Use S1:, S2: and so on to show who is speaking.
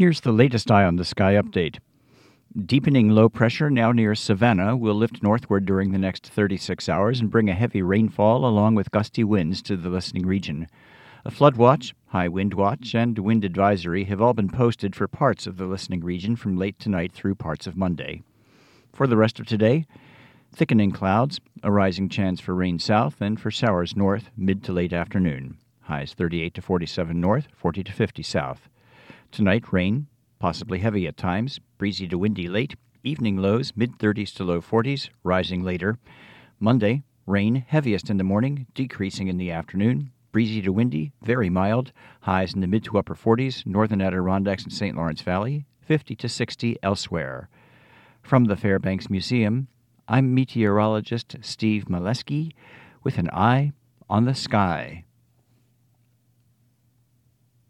S1: Here's the latest Eye on the Sky update. Deepening low pressure now near Savannah will lift northward during the next 36 hours and bring a heavy rainfall along with gusty winds to the listening region. A flood watch, high wind watch, and wind advisory have all been posted for parts of the listening region from late tonight through parts of Monday. For the rest of today, thickening clouds, a rising chance for rain south and for showers north mid to late afternoon. Highs 38 to 47 north, 40 to 50 south. Tonight, rain, possibly heavy at times, breezy to windy late, evening lows mid 30s to low 40s, rising later. Monday, rain heaviest in the morning, decreasing in the afternoon, breezy to windy, very mild, highs in the mid to upper 40s, northern Adirondacks and St. Lawrence Valley, 50 to 60 elsewhere. From the Fairbanks Museum, I'm meteorologist Steve Maleski with an eye on the sky.